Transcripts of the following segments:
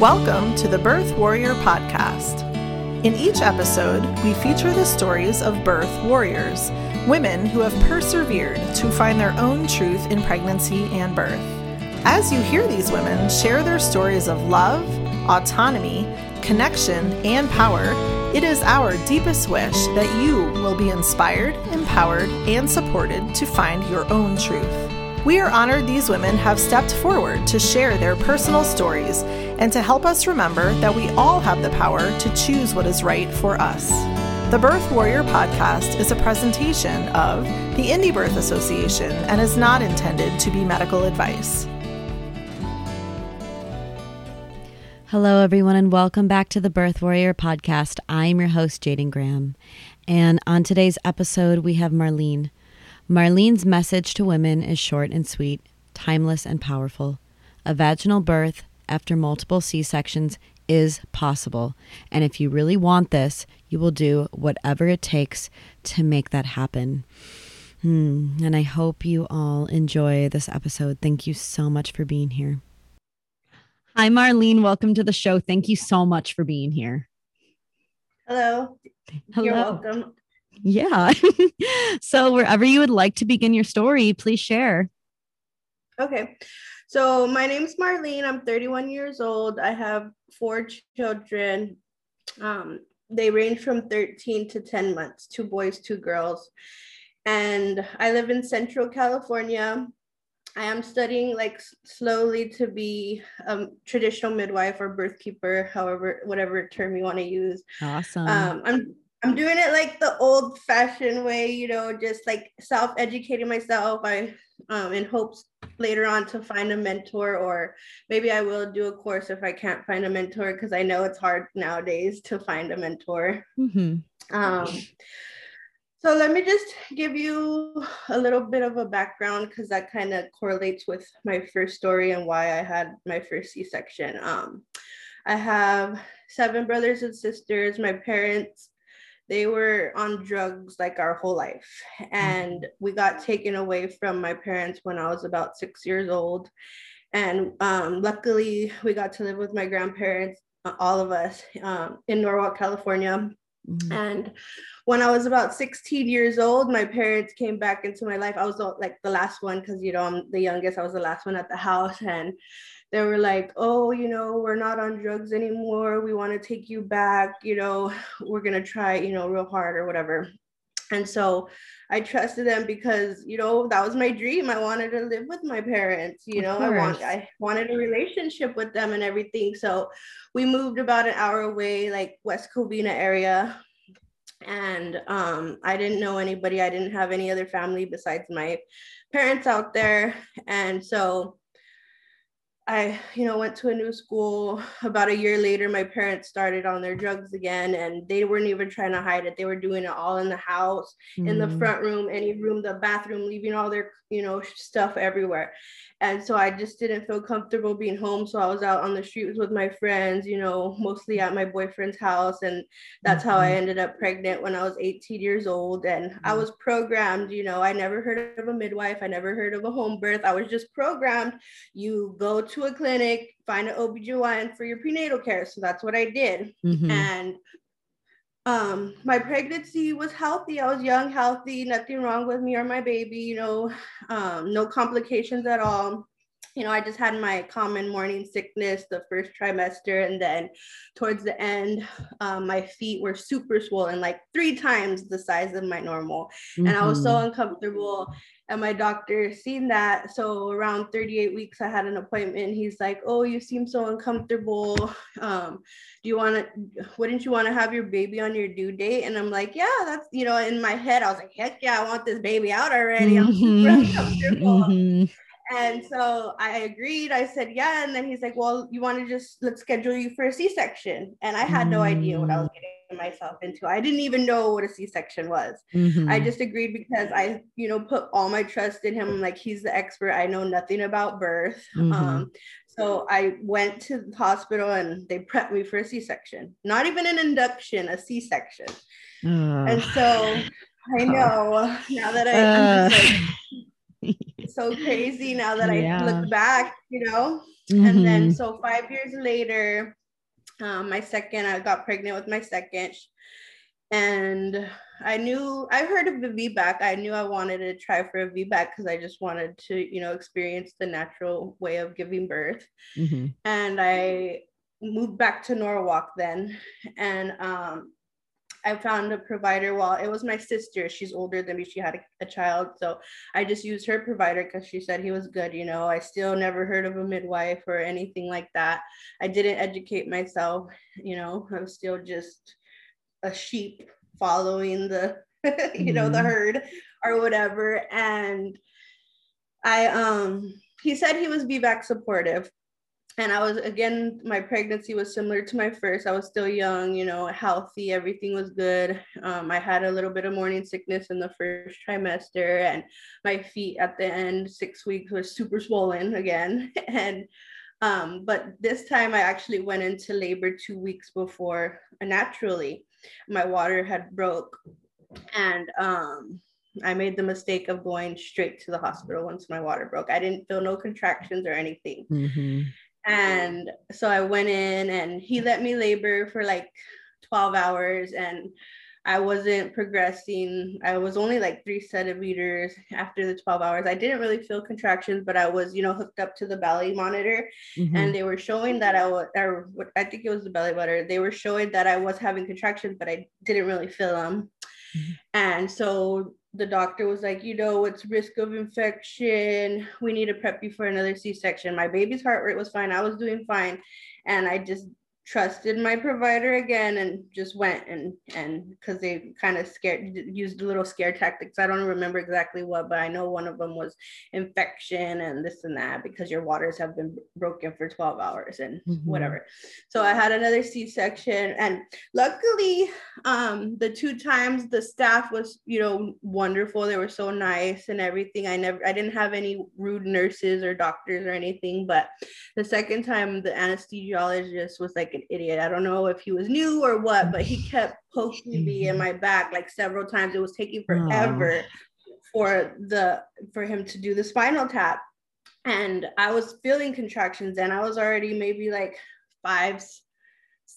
Welcome to the Birth Warrior Podcast. In each episode, we feature the stories of birth warriors, women who have persevered to find their own truth in pregnancy and birth. As you hear these women share their stories of love, autonomy, connection, and power, it is our deepest wish that you will be inspired, empowered, and supported to find your own truth. We are honored these women have stepped forward to share their personal stories and to help us remember that we all have the power to choose what is right for us. The Birth Warrior podcast is a presentation of the Indie Birth Association and is not intended to be medical advice. Hello, everyone, and welcome back to the Birth Warrior podcast. I'm your host, Jaden Graham. And on today's episode, we have Marlene. Marlene's message to women is short and sweet, timeless and powerful. A vaginal birth after multiple C sections is possible. And if you really want this, you will do whatever it takes to make that happen. Hmm. And I hope you all enjoy this episode. Thank you so much for being here. Hi, Marlene. Welcome to the show. Thank you so much for being here. Hello. Hello. You're welcome. Yeah. so, wherever you would like to begin your story, please share. Okay. So, my name is Marlene. I'm 31 years old. I have four children. Um, they range from 13 to 10 months, two boys, two girls. And I live in Central California. I am studying like slowly to be a traditional midwife or birth keeper, however, whatever term you want to use. Awesome. Um, I'm I'm doing it like the old fashioned way, you know, just like self educating myself. I, um, in hopes later on to find a mentor, or maybe I will do a course if I can't find a mentor, because I know it's hard nowadays to find a mentor. Mm-hmm. Um, so let me just give you a little bit of a background because that kind of correlates with my first story and why I had my first C section. Um, I have seven brothers and sisters. My parents they were on drugs like our whole life. And mm-hmm. we got taken away from my parents when I was about six years old. And um, luckily, we got to live with my grandparents, uh, all of us, um, in Norwalk, California. Mm-hmm. And when I was about 16 years old, my parents came back into my life. I was like the last one because, you know, I'm the youngest. I was the last one at the house. And they were like, oh, you know, we're not on drugs anymore. We want to take you back. You know, we're going to try, you know, real hard or whatever. And so I trusted them because, you know, that was my dream. I wanted to live with my parents, you know, I want I wanted a relationship with them and everything. So we moved about an hour away, like West Covina area. And um, I didn't know anybody. I didn't have any other family besides my parents out there. And so I, you know, went to a new school. About a year later, my parents started on their drugs again, and they weren't even trying to hide it. They were doing it all in the house, mm. in the mm. front room, any room, the bathroom, leaving all their, you know, stuff everywhere. And so I just didn't feel comfortable being home. So I was out on the streets with my friends, you know, mostly at my boyfriend's house. And that's mm-hmm. how I mm-hmm. ended up pregnant when I was 18 years old. And mm-hmm. I was programmed, you know, I never heard of a midwife, I never heard of a home birth. I was just programmed. You go to a clinic, find an OBGYN for your prenatal care. So that's what I did. Mm-hmm. And um my pregnancy was healthy i was young healthy nothing wrong with me or my baby you know um no complications at all you know i just had my common morning sickness the first trimester and then towards the end um, my feet were super swollen like three times the size of my normal mm-hmm. and i was so mm-hmm. uncomfortable and my doctor seen that so around 38 weeks i had an appointment he's like oh you seem so uncomfortable um, do you want to wouldn't you want to have your baby on your due date and i'm like yeah that's you know in my head i was like heck yeah i want this baby out already i'm super mm-hmm. uncomfortable mm-hmm. And so I agreed. I said, yeah. And then he's like, well, you want to just let's schedule you for a C section. And I had no idea what I was getting myself into. I didn't even know what a C-section was. Mm-hmm. I just agreed because I, you know, put all my trust in him. I'm like, he's the expert. I know nothing about birth. Mm-hmm. Um, so I went to the hospital and they prepped me for a C-section. Not even an induction, a C-section. Uh, and so I know now that I, uh, like, so crazy now that Yeah. I look back, you know. Mhm. And then so five years later, um, my second, I got pregnant with my second. And I knew I heard of the VBAC. I knew I wanted to try for a VBAC because I just wanted to, you know, experience the natural way of giving birth. Mhm. And I moved back to Norwalk then. And um, I found a provider. Well, it was my sister. She's older than me. She had a, a child. So I just used her provider because she said he was good. You know, I still never heard of a midwife or anything like that. I didn't educate myself. You know, I was still just a sheep following the, you know, the Mhm. herd or whatever. And I, um, he said he was VBAC supportive and I was again, my pregnancy was similar to my first. I was still young, you know, healthy, everything was good. Um, I had a little bit of morning sickness in the first trimester, and my feet at the end, six weeks, was super swollen again. And um, but this time I actually went into labor two weeks before naturally. My water had broke, and um, I made the mistake of going straight to the hospital once my water broke. I didn't feel no contractions or anything. Mhm. And so I went in and he let me labor for like 12 hours and I wasn't progressing. I was only like three centimeters after the 12 hours. I didn't really feel contractions, but I was, you know, hooked up to the belly monitor Mhm. and they were showing that I was, or I think it was the belly butter. They were showing that I was having contractions, but I didn't really feel them. Mhm. And so the doctor was like, you know, it's risk of infection. We need to prep you for another C-section. My baby's heart rate was fine. I was doing fine. And I just trusted my provider again and just went and and because they kind of scared used a little scare tactics. I don't remember exactly what but i know one of them was infection and this and that because your waters have been broken for 12 hours and Mhm. whatever. So i had another c-section and luckily um the two times the staff was you know wonderful. They were so nice and everything. I never i didn't have any rude nurses or doctors or anything but the second time the anesthesiologist was like an idiot. I don't know if he was new or what but he kept poking me in my back like several times. It was taking forever for the for him to do the spinal tap. And i was feeling contractions and i was already maybe like five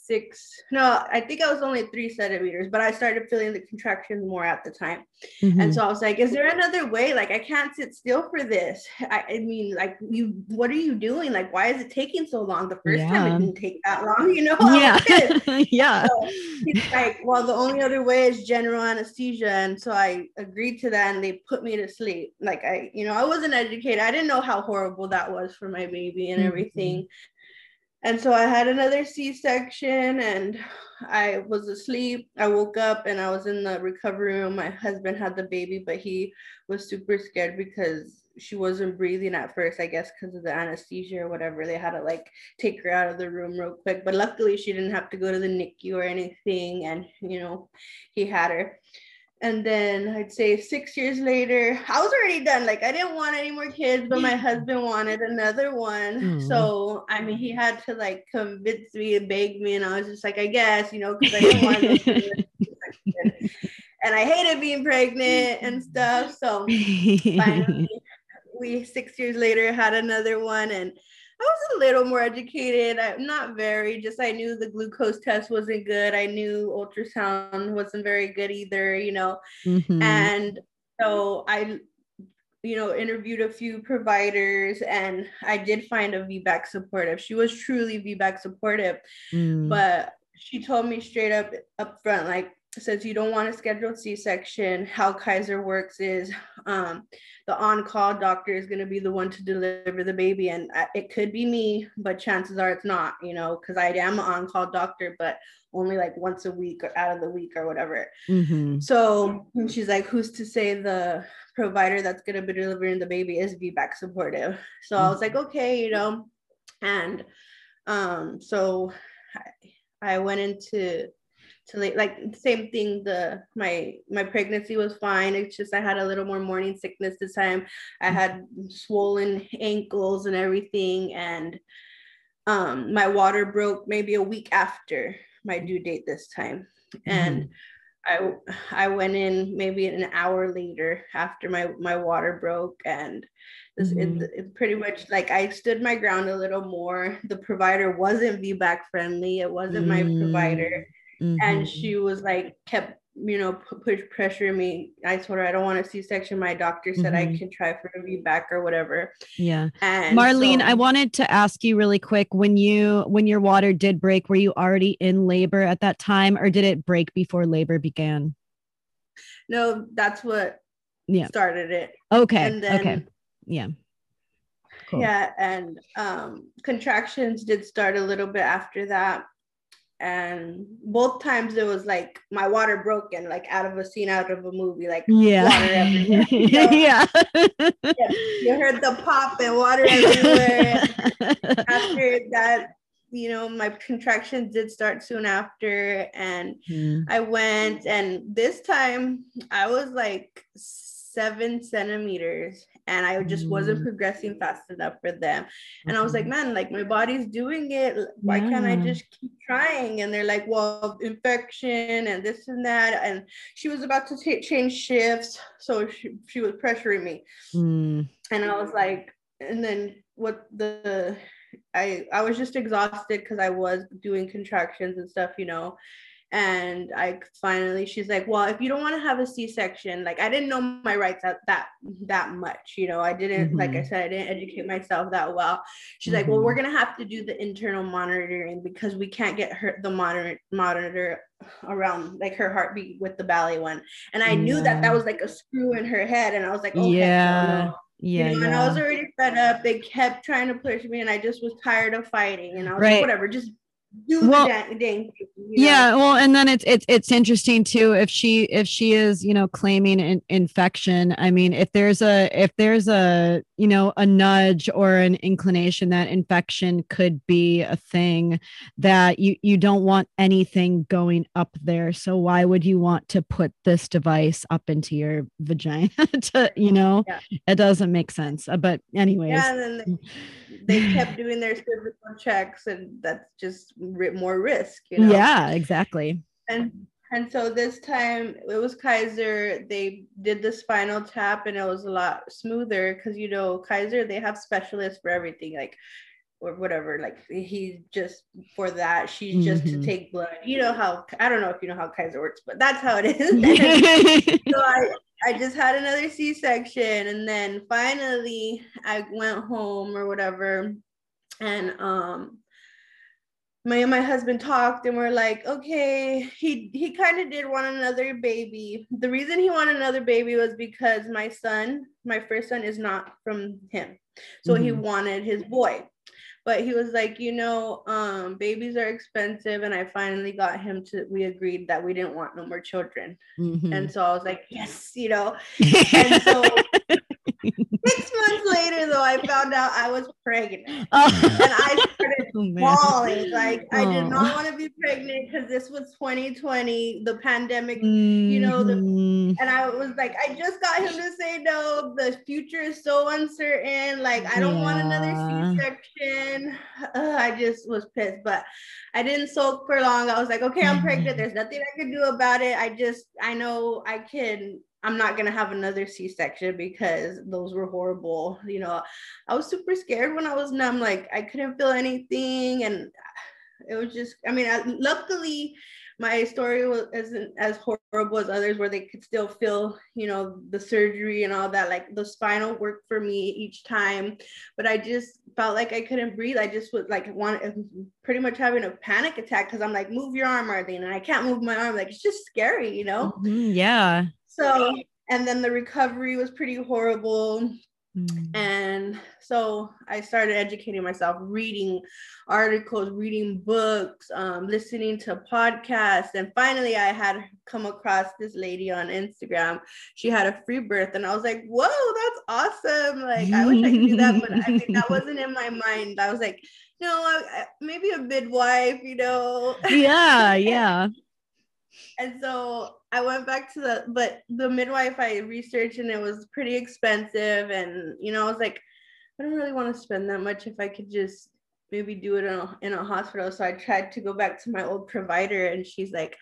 six no i think i was only three centimeters but i started feeling the contractions more at the time Mhm. and so I was like, is there another way? Like, I can't sit still for this. I, I mean, like, you, what are you doing? Like, why is it taking so long? The first time it didn't take that long, you know? Yeah. yeah. So he's like, well, the only other way is general anesthesia. And so I agreed to that and they put me to sleep. Like, I, you know, I wasn't educated. I didn't know how horrible that was for my baby and Mhm. everything. And so I had another C section and I was asleep. I woke up and I was in the recovery room. My husband had the baby, but he was super scared because she wasn't breathing at first, I guess, because of the anesthesia or whatever. They had to like take her out of the room real quick. But luckily, she didn't have to go to the NICU or anything. And, you know, he had her. And then I'd say six years later, I was already done. Like I didn't want any more kids, but my husband wanted another one. Mm. So I mean, he had to like convince me and beg me, and I was just like, I guess, you know, because I didn't want to. and I hated being pregnant and stuff. So finally, we six years later had another one, and I was a little more educated. I'm not very, just I knew the glucose test wasn't good. I knew ultrasound wasn't very good either, you know. Mhm. And so I, you know, interviewed a few providers and I did find a VBAC supportive. She was truly VBAC supportive, Mm. but she told me straight up up front, like, since you don't want a scheduled C-section, how Kaiser works is um, the on-call doctor is going to be the one to deliver the baby, and it could be me, but chances are it's not, you know, because I am an on-call doctor, but only like once a week or out of the week or whatever. Mhm. So she's like, who's to say the provider that's going to be delivering the baby is VBAC supportive? So I was like, okay, you know, and um, so I, I went into to like, like same thing. The my my pregnancy was fine. It's just I had a little more morning sickness this time. I had swollen ankles and everything, and um, my water broke maybe a week after my due date this time, and. I I went in maybe an hour later after my my water broke and mm-hmm. it, it, pretty much like I stood my ground a little more. The provider wasn't VBAC friendly. It wasn't mm-hmm. my provider. Mm-hmm. And she was like kept you know, push pressure me. I told her I don't want a C-section. My doctor said mm-hmm. I can try for a VBAC or whatever. Yeah. And Marlene, so- I wanted to ask you really quick when you when your water did break, were you already in labor at that time or did it break before labor began? No, that's what yeah. started it. Okay. Then, okay. Yeah. Cool. Yeah, and um contractions did start a little bit after that and both times it was like my water broken like out of a scene out of a movie like yeah water everywhere know? yeah. yeah you heard the pop and water everywhere after that you know my contractions did start soon after and mm. i went and this time i was like seven centimeters and I just wasn't mm. progressing fast enough for them. And I was like, man, like my body's doing it. Why yeah. can't I just keep trying? And they're like, well, infection and this and that. And she was about to t- change shifts. So she, she was pressuring me. Mm. And I was like, and then what the, I, I was just exhausted because I was doing contractions and stuff, you know and i finally she's like well if you don't want to have a c-section like i didn't know my rights that that, that much you know i didn't mm-hmm. like i mm-hmm. said i didn't educate myself that well she's mm-hmm. like well we're mm-hmm. gonna have to do the internal monitoring because we can't get her the monitor monitor around like her heartbeat with the belly one and i yeah. knew that that was like a screw in her head and i was like okay yeah yeah, you know, yeah. and I was already fed up. They kept trying to push me, and I just was tired of fighting. And I was right. like, whatever, just do well, dang you know? yeah well and then it's it's it's interesting too if she if she is you know claiming an infection i mean if there's a if there's a you know a nudge or an inclination that infection could be a thing that you you don't want anything going up there so why would you want to put this device up into your vagina to you know yeah. it doesn't make sense uh, but anyways yeah, they kept doing their cervical checks and that's just more risk you know yeah exactly and and so this time it was kaiser they did the spinal tap and it was a lot smoother because you know kaiser they have specialists for everything like or whatever like he just for that she's mm-hmm. just to mm-hmm. take blood you know how i don't know if you know how kaiser works but that's how it is so i I just had another C section, and then finally I went home or whatever, and um, my and my husband talked, and we're like, okay, he he kind of did want another baby. The reason he wanted another baby was because my son, my first son, is not from him, so mm-hmm. he wanted his boy but he was like you know um, babies are expensive and i finally got him to we agreed that we didn't want no more children mm-hmm. and so i was like yes you know and so Six months later, though, I found out I was pregnant, oh. and I started oh, bawling. Like oh. I did not oh. want to be pregnant because this was 2020, the pandemic, mm-hmm. you know. The, mm-hmm. and I was like, I just got him to say no. The future is so uncertain. Like I don't yeah. want another C-section. Uh, I just was pissed, but I didn't sulk for long. I was like, okay, I'm pregnant. Mm-hmm. There's nothing I can do about it. I just, I know I can I'm not gonna have another C-section because those were horrible. You know, I was super scared when I was numb. Like I couldn't feel anything, and it was just. I mean, I, luckily, my story was isn't as horrible as others, where they could still feel, you know, the surgery and all that. Like the spinal worked for me each time, but I just felt like I couldn't breathe. I just was like want pretty much having a panic attack because I'm like, move your arm, Arlene, and I can't move my arm. Like it's just scary, you know. Mm-hmm, yeah so and then the recovery was pretty horrible. Mm. and so i started educating myself reading articles reading books um, listening to podcasts. And finally i had come across this lady on instagram. She had a free birth. And i was like whoa that's awesome. Like i wish i could do that but i think that wasn't in my mind. I was like no I, I, maybe a midwife you know? Yeah yeah and so I went back to the but the midwife I researched and it was pretty expensive and you know I was like I don't really want to spend that much if I could just maybe do it in a, in a hospital so I tried to go back to my old provider and she's like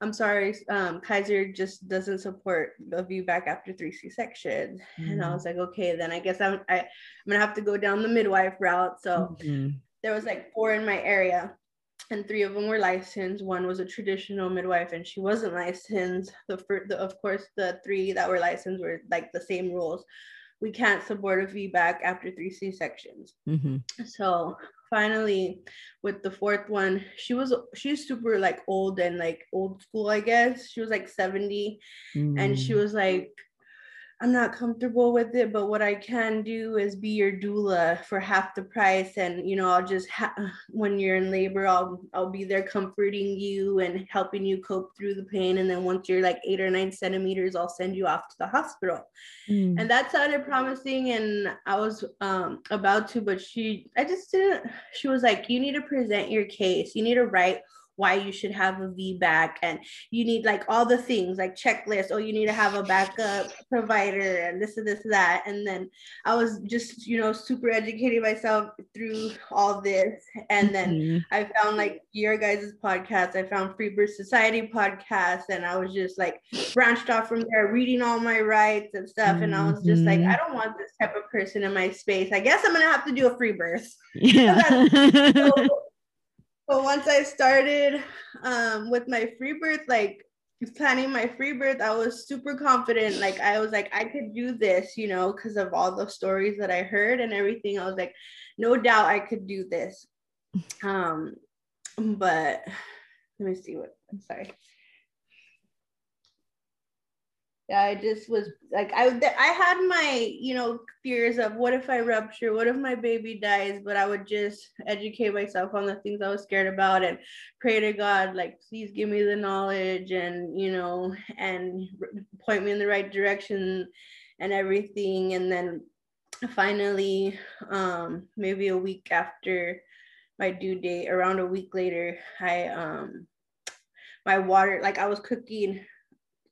I'm sorry, um, Kaiser just doesn't support a VBAC after three C sections. Mm-hmm. And I mm. was like, okay, then I guess I'm I, I'm gonna have to go down the midwife route. So mm-hmm. there was like four in my area, and three of them were licensed. One was a traditional midwife, and she wasn't licensed. The first, the, of course, the three that were licensed were like the same rules. We can't support a VBAC after three C sections. Mm-hmm. So finally with the fourth one she was she's super like old and like old school i guess she was like 70 mm. and she mm. was like I'm not comfortable with it, but what I can do is be your doula for half the price. And, you know, I'll just, ha- when you're in labor, I'll, I'll be there comforting you and helping you cope through the pain. And then once you're like eight or nine centimeters, I'll send you off to the hospital. Mm. And that sounded promising. And I was um, about to, but she, I just didn't, she was like, you need to present your case. You need to write why you should have a VBAC and you need like all the things like checklist oh you need to have a backup provider and this and this and that and then I was just you know super educating myself through all this and then mm-hmm. I found like your guys' podcast I found Free Birth Society podcast and I was just like branched off from there reading all my rights and stuff mm-hmm. and I was just like mm-hmm. I don't want this type of person in my space I guess I'm gonna have to do a free birth yeah. so, but once I started um, with my free birth, like planning my free birth, I was super confident. Like I was like, I could do this, you know, because of all the stories that I heard and everything. I was like, no doubt I could do this. Um, but let me see what I'm sorry yeah i just was like i i had my you know fears of what if i rupture what if my baby dies but i would just educate myself on the things i was scared about and pray to god like please give me the knowledge and you know and point me in the right direction and everything. And then finally um maybe a week after my due date around a week later i um my water like i was cooking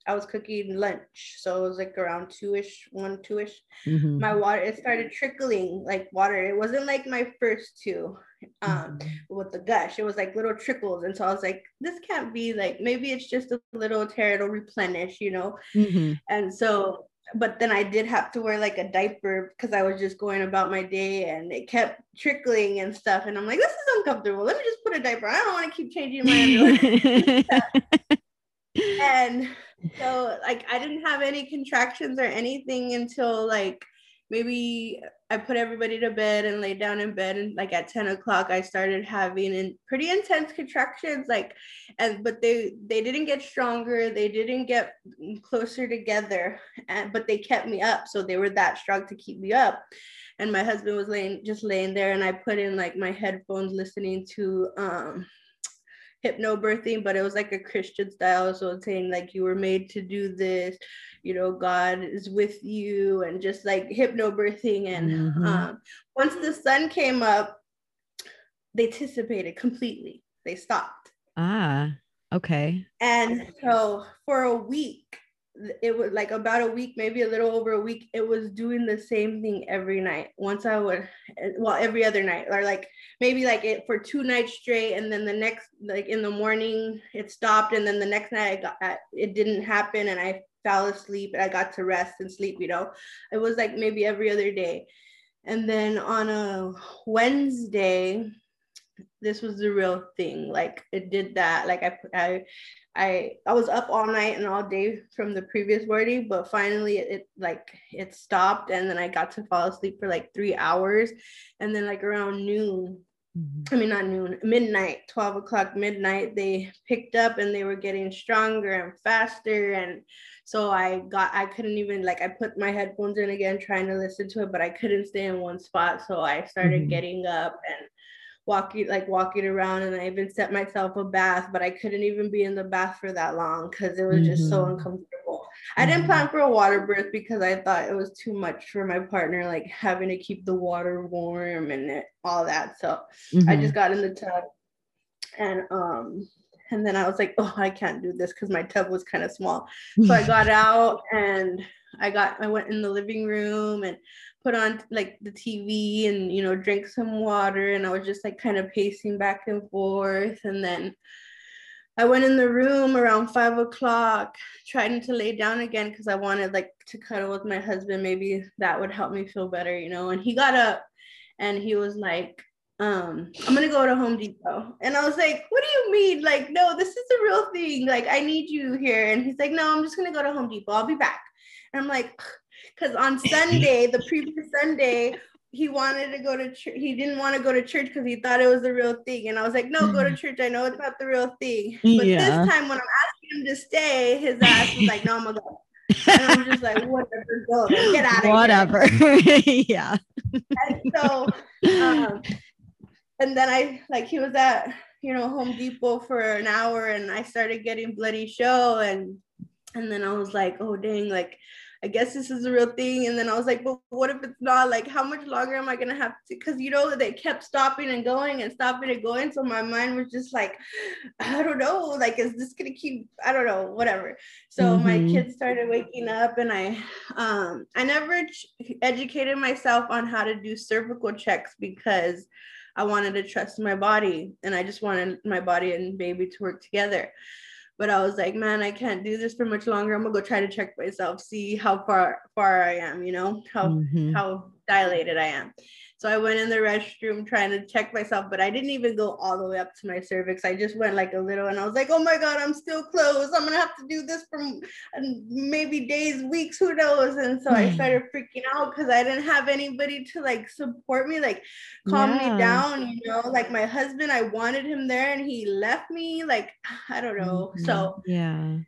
I was cooking lunch, so it was like around two-ish, one two-ish. Mm-hmm. My water it started trickling like water. It wasn't like my first two, um, mm-hmm. with the gush. It was like little trickles, and so I was like, this can't be like maybe it's just a little tear. It'll replenish, you know. Mm-hmm. And so, but then I did have to wear like a diaper because I was just going about my day, and it kept trickling and stuff. And I'm like, this is uncomfortable. Let me just put a diaper. I don't want to keep changing my underwear. and so like I didn't have any contractions or anything until like maybe I put everybody to bed and laid down in bed and like at 10 o'clock I started having in pretty intense contractions like and but they they didn't get stronger they didn't get closer together and but they kept me up so they were that strong to keep me up. And my husband was laying just laying there and I put in like my headphones listening to um hypnobirthing, but it was like a Christian style. So it's saying like you were made to do this, you know, God is with you, and just like hypnobirthing. And mm-hmm. um, once the sun came up, they dissipated completely. They stopped. Ah, okay. And so for a week, it was like about a week, maybe a little over a week, it was doing the same thing every night. Once I would, well, every other night, or like maybe like it for two nights straight, and then the next, like in the morning, it stopped, and then the next night, I got it didn't happen, and I fell asleep, and I got to rest and sleep. You know, it was like maybe every other day, and then on a Wednesday, this was the real thing. Like it did that. Like I, I I I was up all night and all day from the previous wording, but finally it, it, like it stopped and then I got to fall asleep for like three hours. And then like around noon, mm-hmm. I mean not noon, midnight, 12 o'clock midnight, they picked up and they were getting stronger and faster. And so I got I couldn't even like I put my headphones in again trying to listen to it, but I couldn't stay in one spot. So I started mm-hmm. getting up and walking like walking around and I even set myself a bath, but I couldn't even be in the bath for that long because it was mm-hmm. just so mm-hmm. uncomfortable. Mm-hmm. I didn't mm-hmm. plan for a water birth because I thought it was too much for my partner, like having to keep the water warm and it, all that. So mm-hmm. I just got in the tub and um and then I was like, oh, I can't do this because my tub was kind of small. So I got out and I got I went in the living room and put on like the TV and you know drink some water and I was just like kind of pacing back and forth and then I went in the room around five o'clock, trying to lay down again because I wanted like to cuddle with my husband. Maybe that would help me feel better, you know. And he got up and he was like, um, I'm gonna go to Home Depot. And I was like, what do you mean? Like, no, this is a real thing. Like, I need you here. And he's like, no, I'm just gonna go to Home Depot. I'll be back. And I'm like, because on Sunday, the previous Sunday, he wanted to go to church. He didn't want to go to church because he thought it was the real thing. And I was like, no, go to mm. church. I know it's not the real thing. But yeah. this time when I'm asking him to stay, his ass was like, no, I'm gonna go. And I'm just like, whatever, go, get out of whatever. here. Whatever. yeah. And so um, and then I like he was at you know Home Depot for an hour and I started getting bloody show and and then I was like, oh dang, like I guess this is a real thing. And then I was like, but what if it's not? Like, how much longer am I gonna have to? Because you know they kept stopping and going and stopping and going. So my mind was just like, I don't know. Like, is this gonna keep? I don't know. Whatever. So mm-hmm. my kids started waking up, and I, um, I never ch- educated myself on how to do cervical checks because I wanted to trust my body, and I just wanted my body and baby to work together but I was like, man, I can't do this for much longer. I'm gonna go try to check myself, see how far far I am, you know, how mm-hmm. how dilated I am. So I went in the restroom trying to check myself, but I didn't even go all the way up to my cervix. I just went like a little and I was like, oh my God, I'm still closed. I'm gonna have to do this for maybe days, weeks, who knows? And so I started freaking out because I didn't have anybody to like support me, like calm yeah. me down, you know, like my husband, I wanted him there and he left me. Like, I don't know. Mm-hmm. So yeah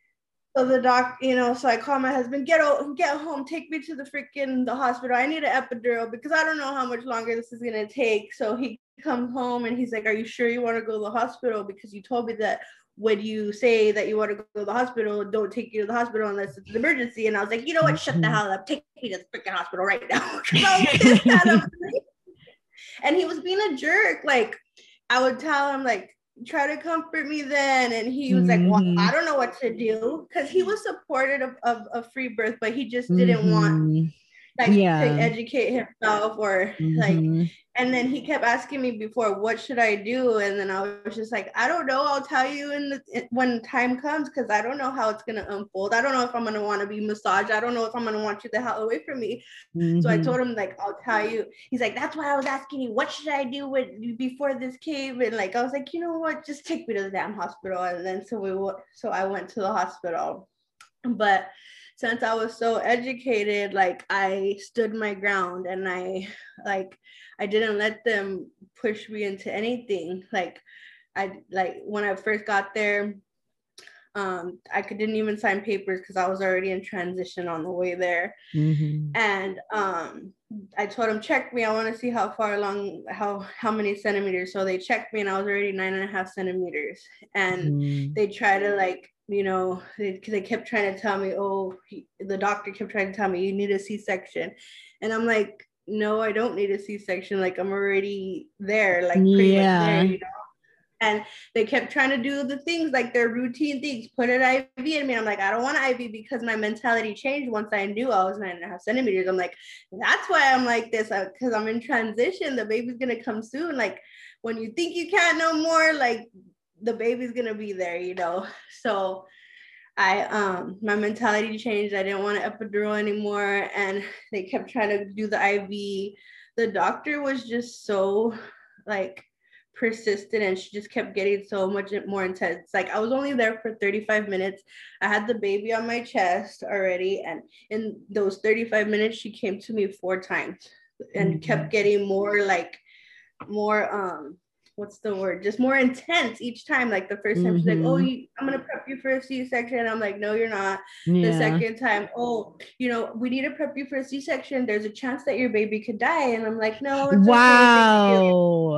so the doc, you know, so I call my husband, get out, get home, take me to the freaking the hospital. I need an epidural because I don't know how much longer this is gonna take. So he comes home and he's like, Are you sure you want to go to the hospital? Because you told me that when you say that you want to go to the hospital, don't take you to the hospital unless it's an emergency. And I was like, you know what? Shut the mm-hmm. hell up. Take me to the freaking hospital right now. and he was being a jerk. Like I would tell him, like, try to comfort me then and he was mm-hmm. like well i mm-hmm. don't know what to do because he was supportive of, of, of, free birth but he just didn't mm-hmm. want like yeah. to educate himself or mm-hmm. like and then he kept asking me before what should i do? And then i was just like i don't know. I'll tell you in the when time comes because i don't know how it's going to unfold. I don't know if i'm going to want to be massaged. I don't know if i'm going to want you the hell away from me. Mm-hmm. so i mm-hmm. told him like i'll tell you. He's like that's why i was asking you what should i do with before this came? And like i was like you know what? Just take me to the damn hospital. And then so we so i went to the hospital but since I was so educated, like I stood my ground and I like I didn't let them push me into anything. Like I like when I first got there, um, I could, didn't even sign papers because I was already in transition on the way there. Mm-hmm. And um, I told them, check me. I want to see how far along, how how many centimeters. So they checked me, and I was already nine and a half centimeters. And mm-hmm. they try to like you know, they, they kept trying to tell me, oh, he, the doctor kept trying to tell me, you need a C section. And I'm like, no, I don't need a C section. Like, I'm already there, like, pretty yeah. much there, you know? And they kept trying to do the things like their routine things, put an IV in me. I'm like, I don't want an IV because my mentality changed once I knew I was nine and a half centimeters. I'm like, that's why I'm like this because uh, I'm in transition. The baby's gonna come soon. Like, when you think you can't no more, like the baby's gonna be there, you know. So I um my mentality changed. I didn't want an epidural anymore, and they kept trying to do the IV. The doctor was just so like persistent and she just kept getting so much more intense. Like I was only there for 35 minutes. I had the baby on my chest already. And in those 35 minutes, she came to me four times and mm-hmm. kept getting more like more um what's the word just more intense each time like the first time mm-hmm. she's like oh mm-hmm. you, i'm gonna prep you for a c-section i'm like no you're not yeah. the second time oh you know we need to prep you for a c-section there's a chance that your baby could die and i'm like no wow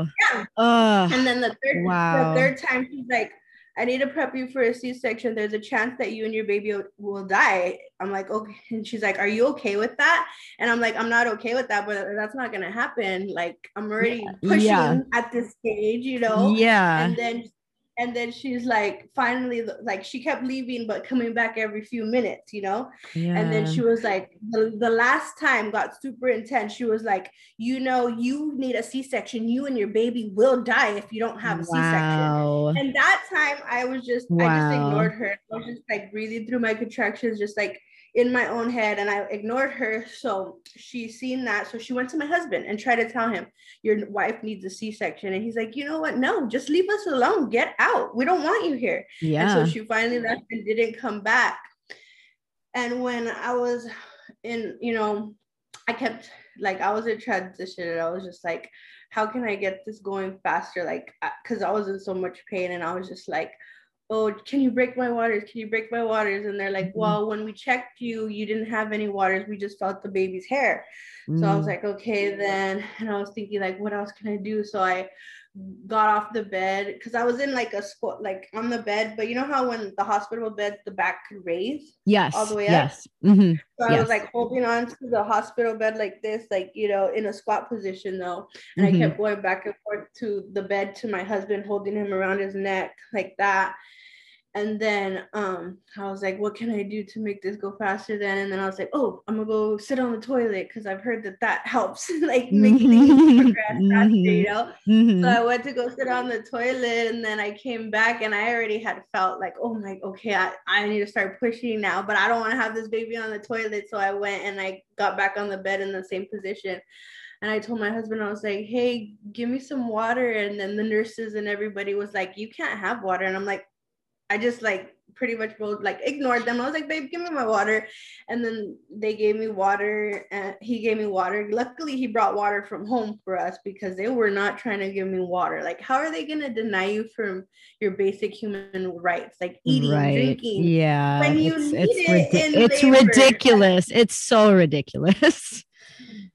okay. yeah uh, and then the third wow. the third time she's like I need to prep you for a C-section. There's a chance that you and your baby will die. I'm like, okay. And she's like, are you okay with that? And I'm like, I'm not okay with that, but that's not gonna happen. Like, I'm already pushing yeah. at this stage, you know? Yeah. And then and then she's like finally like she kept leaving but coming back every few minutes you know yeah. and then she was like the, the last time got super intense she was like you know you need a c-section you and your baby will die if you don't have a wow. c-section and that time i was just wow. i just ignored her i was just like breathing through my contractions just like in my own head and I ignored her. So she seen that. So she went to my husband and tried to tell him, Your wife needs a C section. And he's like, You know what? No, just leave us alone. Get out. We don't want you here. Yeah. And so she finally left and didn't come back. And when I was in, you know, I kept like, I was in transition and I was just like, How can I get this going faster? Like, uh, because I was in so much pain and I was just like, oh can you break my waters can you break my waters and they're like mm-hmm. well when we checked you you didn't have any waters we just felt the baby's hair mm. so i was mm. like okay then and i was thinking like what else can i do so i got off the bed because i was in like a squat like on the bed but you know how when the hospital bed the back could raise yes all the way yes. up mm-hmm. so i yes. was like holding on to the hospital bed like this like you know in a squat position though and mm-hmm. i kept going back and forth to the bed to my husband holding him around his neck like that and then um i was like what can i do to make this go faster then and then i was like oh i'm gonna go sit on the toilet because i've heard that that helps like make things mm-hmm. progress faster you mm-hmm. know mm-hmm. so i went to go sit on the toilet and then i came back and i already had felt like oh my okay i, I need to start pushing now but i don't want to have this baby on the toilet so i went and i got back on the bed in the same position and I told my husband, I was like, hey, give me some water. And then the nurses and everybody was like, you can't have water. And I'm like, I just like pretty much both like ignored them. I was like, babe, give me my water. And then they gave me water and he gave me water. Luckily, he brought water from home for us because they were not trying to give me water. Like, how are they going to deny you from your basic human rights, like eating, right. drinking? Yeah. When you it's, need it's, it it's ridiculous. It's so ridiculous.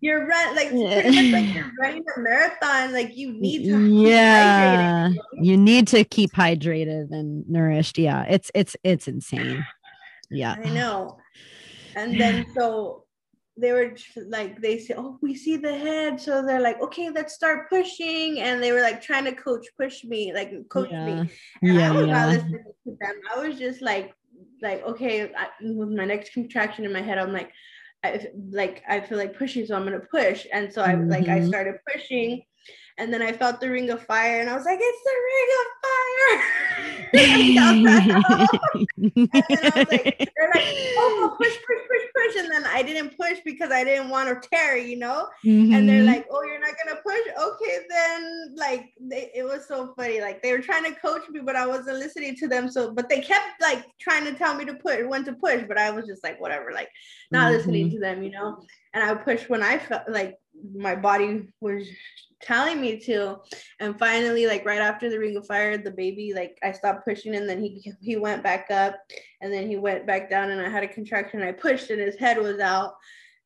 you're run like much like you're running a marathon. Like you need to yeah, you need to keep hydrated and nourished. Yeah, it's it's it's insane. Yeah, I know. And then so they were like they said oh we see the head so they're like okay let's start pushing and they were like trying to coach push me like coach yeah. me and yeah, i was yeah. not listening to them i was just like like okay I, with my next contraction in my head i'm like I like I feel like pushing, so I'm gonna push. And so I mm-hmm. like I mm-hmm. started pushing, and then I felt the ring of fire, and I was like, "It's the ring of fire!" and, and I was like, "They're like, oh, push, push, push, push," and then I didn't push because I didn't want to tear, you know. Mm-hmm. And they're mm-hmm. like, "Oh, you're not gonna push? Okay, then." Like, they, it was so funny. Like they were trying to coach me, but I wasn't listening to them. So, but they kept like trying to tell me to push, when to push, but I was just like, whatever, like not mm-hmm. listening to them, you know. And I pushed when I felt like my body was telling me to. And finally like right after the ring of fire the baby like i stopped pushing and then he he went back up and then he went back down and i had a contraction. I pushed and his head was out.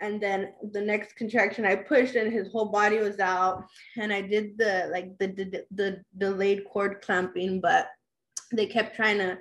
And then the next contraction i pushed and his whole body was out. And i did the like the the, the delayed cord clamping but they kept trying to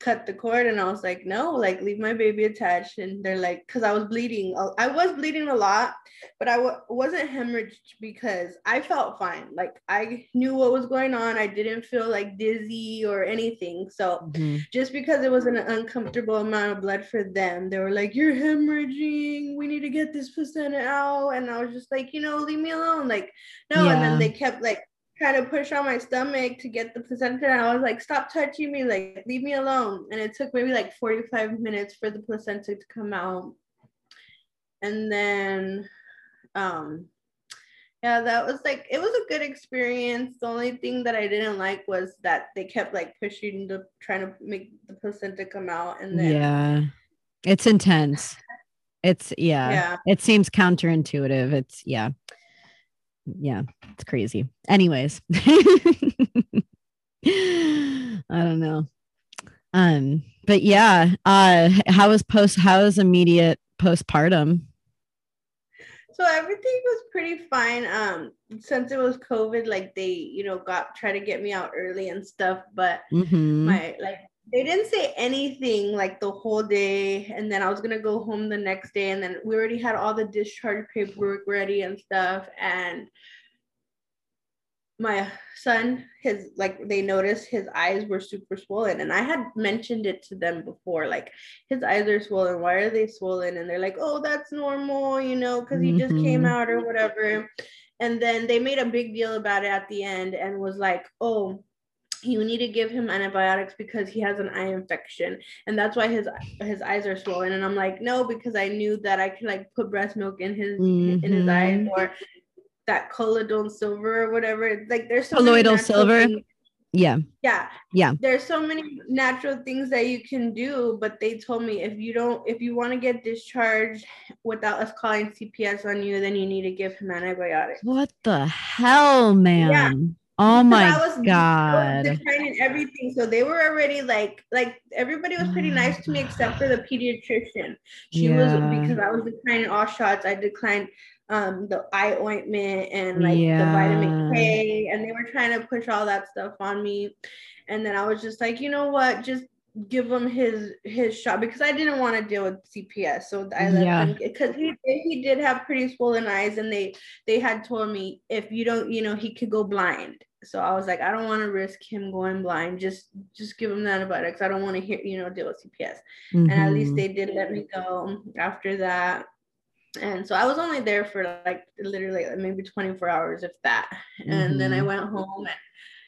cut the cord and I was like, no, like leave my baby attached. And they're like, because I was bleeding. I was bleeding a lot, but I w- wasn't hemorrhaged because I felt fine. Like I knew what was going on. I didn't feel like dizzy or anything. So mm-hmm. just because it was an uncomfortable amount of blood for them, they were like, you're hemorrhaging. We need to get this placenta out. And I was just like, you know, leave me alone. Like, no. Yeah. And then they kept like trying to push on my stomach to get the placenta and I was like, stop touching me, like leave me alone. And it took maybe like 45 minutes for the placenta to come out. And then um yeah, that was like it was a good experience. The only thing that I didn't like was that they kept like pushing the trying to make the placenta come out and then Yeah. It's intense. It's yeah. yeah. It seems counterintuitive. It's yeah yeah, it's crazy. Anyways, I don't know. Um, but yeah, uh, how was post? How was immediate postpartum? So everything was pretty fine. Um, since it was COVID, like they, you know, got try to get me out early and stuff. But mm-hmm. my like they didn't say anything like the whole day and then i was gonna go home the next day and then we already had all the discharge paperwork ready and stuff and my son his like they noticed his eyes were super swollen and i had mentioned it to them before like his eyes are swollen why are they swollen and they're like oh that's normal you know because he just mm-hmm. came out or whatever and then they made a big deal about it at the end and was like oh you need to give him antibiotics because he has an eye infection and that's why his his eyes are swollen and i'm like no because i knew that i could like put breast milk in his mm-hmm. in his eyes mm-hmm. or that colloidal silver or whatever. Like there's so colloidal silver. Things. Yeah. Yeah. Yeah. There's so many natural things that you can do, but they told me if you don't, if you want to get discharged without us calling CPS on you, then you need to give him antibiotics. What the hell, man? Yeah. Oh my I was, god! declining everything, so they were already like, like everybody was pretty nice to me except for the pediatrician. She yeah. was because I was declining all shots. I declined um the eye ointment and like yeah. the vitamin K and they were trying to push all that stuff on me and then I was just like you know what just give him his his shot because I didn't want to deal with CPS so I let yeah. him because he he did have pretty swollen eyes and they they had told me if you don't you know he could go blind so I was like I don't want to risk him going blind just just give him the antibiotics I don't want to hear you know deal with CPS mm-hmm. and at least mm-hmm. they did let me go after that and so I was only there for like literally maybe 24 hours, if that. And mm-hmm. then I mm-hmm. went home and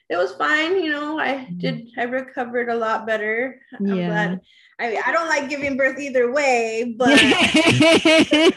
it was fine. You know, I mm-hmm. did, I recovered a lot better. I'm yeah. glad. I mean, I don't like giving birth either way, but much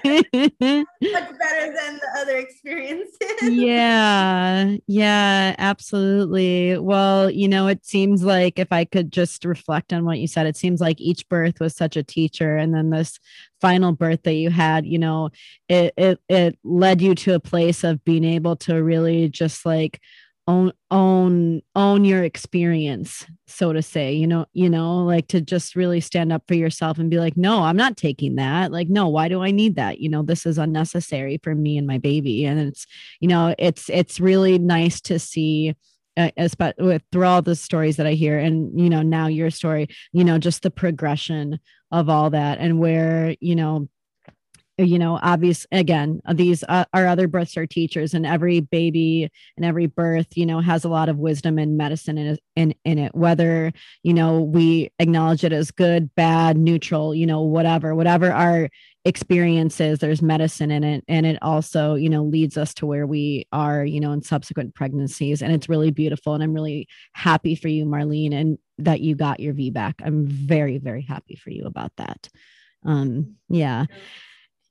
better than the other experiences. yeah. Yeah, absolutely. Well, you know, it seems like if I could just reflect on what you said, it seems like each birth was such a teacher. And then this final birth that you had, you know, it it it led you to a place of being able to really just like own own own your experience so to say you know you know like to just really stand up for yourself and be like no i'm not taking that. Like no why do i need that? You know this is unnecessary for me and my baby. And it's you know it's it's really nice to see uh, with through all the stories that I hear, and you know now your story, you know just the progression of all that, and where you know you know obvious again these uh, are other births are teachers and every baby and every birth you know has a lot of wisdom and medicine in, in in it whether you know we acknowledge it as good bad neutral you know whatever whatever our experiences there's medicine in it and it also you know leads us to where we are you know in subsequent pregnancies and it's really beautiful and i'm really happy for you marlene and that you got your VBAC. I'm very very happy for you about that. Um yeah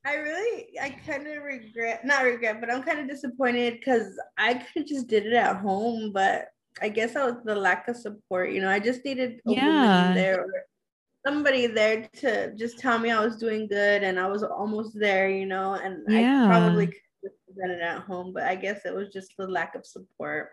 I really, I kind of regret, not regret, but I'm kind of disappointed because I could just did it at home, but I guess I was the lack of support. You know, I just needed a yeah. there or somebody there to just tell me I was doing good and I was almost there. You know, and yeah. I probably could have done it at home, but I guess it was just the lack of support.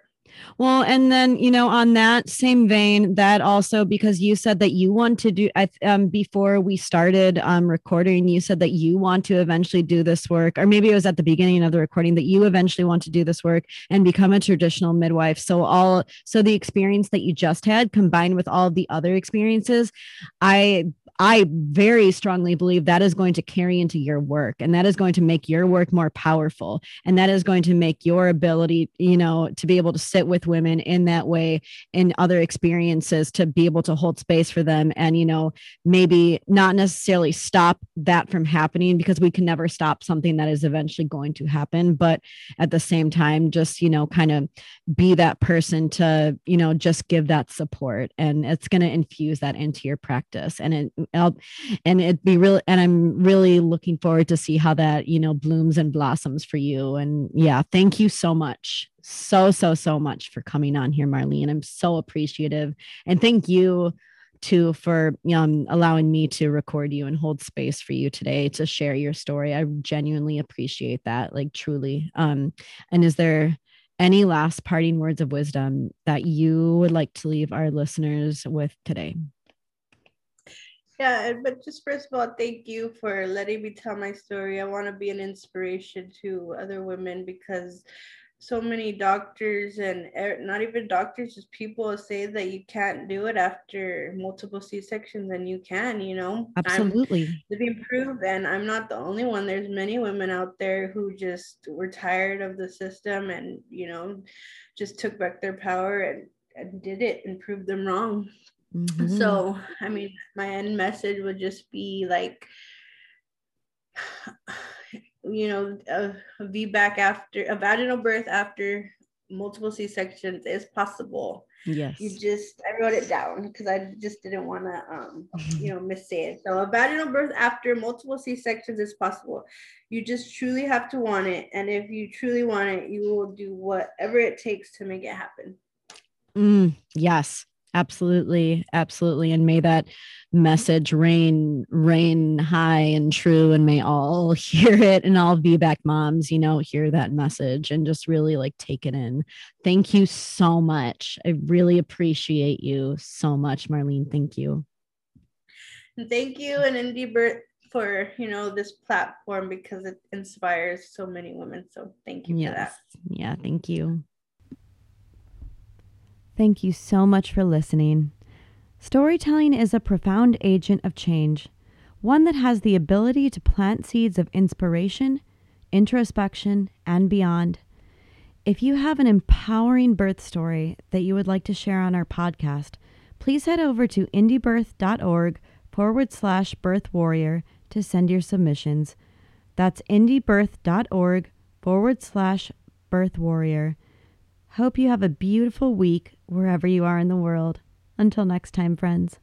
Well, and then, you know, on that same vein, that also because you said that you want to do, um, before we started um, recording, you said that you want to eventually do this work, or maybe it was at the beginning of the recording that you eventually want to do this work and become a traditional midwife. So, all, so the experience that you just had combined with all the other experiences, I I very strongly believe that is going to carry into your work and that is going to make your work more powerful. And that is going to make your ability, you know, to be able to sit with women in that way in other experiences to be able to hold space for them and, you know, maybe not necessarily stop that from happening because we can never stop something that is eventually going to happen. But at the same time, just, you know, kind of be that person to, you know, just give that support and it's going to infuse that into your practice. And it, I'll, and it'd be real. And I'm really looking forward to see how that, you know, blooms and blossoms for you. And yeah, thank you so much. So, so, so much for coming on here, Marlene. I'm so appreciative. And thank you too for um, allowing me to record you and hold space for you today to share your story. I genuinely appreciate that, like truly. Um, and is there any last parting words of wisdom that you would like to leave our listeners with today? Yeah, but just first of all, thank you for letting me tell my story. I want to be an inspiration to other women because so many doctors and not even doctors, just people say that you can't do it after multiple C sections, and you can. You know, absolutely. living proof, and I'm not the only one. There's many women out there who just were tired of the system, and you know, just took back their power and, and did it and proved them wrong. Mm-hmm. So, I mean, my end message would just be like you know, a, VBAC after a vaginal birth after multiple C sections is possible. Yes. You just I wrote it down because I just didn't want to um you know miss say it. So a vaginal birth after multiple C sections is possible. You just truly have to want it, and if you truly want it, you will do whatever it takes to make it happen. Mm, yes. Absolutely, absolutely. And may that message reign, reign high and true, and may all hear it and all VBAC moms, you know, hear that message and just really like take it in. Thank you so much. I really appreciate you so much, Marlene. Thank you. Thank you and Indie Birth for you know this platform because it inspires so many women. So thank you yes. for that. Yeah, thank you. Thank you so much for listening. Storytelling is a profound agent of change, one that has the ability to plant seeds of inspiration, introspection, and beyond. If you have an empowering birth story that you would like to share on our podcast, please head over to indiebirth.org forward slash birth warrior to send your submissions. That's indiebirth.org forward slash birth warrior. Hope you have a beautiful week wherever you are in the world. Until next time, friends.